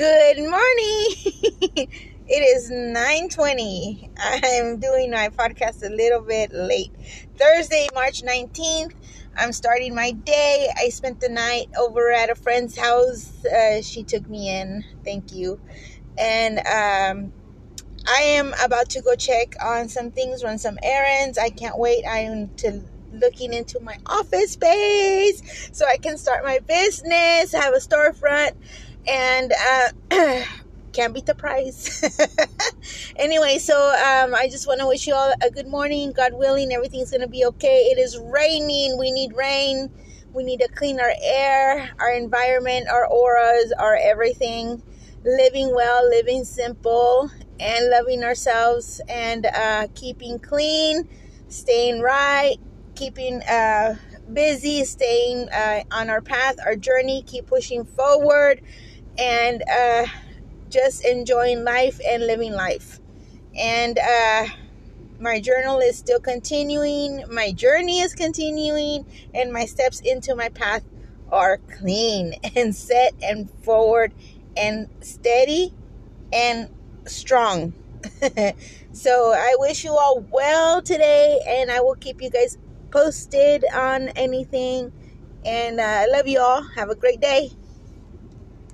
Good morning. it is 9:20. I'm doing my podcast a little bit late. Thursday, March 19th. I'm starting my day. I spent the night over at a friend's house. Uh, she took me in. Thank you. And um, I am about to go check on some things, run some errands. I can't wait. I am to looking into my office space so I can start my business, have a storefront and uh, can't beat the price. anyway, so um, I just want to wish you all a good morning. God willing, everything's going to be okay. It is raining. We need rain. We need to clean our air, our environment, our auras, our everything. Living well, living simple, and loving ourselves, and uh, keeping clean, staying right, keeping uh, busy, staying uh, on our path, our journey, keep pushing forward and uh, just enjoying life and living life. And uh, my journal is still continuing, my journey is continuing, and my steps into my path are clean and set and forward and steady and strong. so I wish you all well today, and I will keep you guys posted on anything. And uh, I love you all. Have a great day.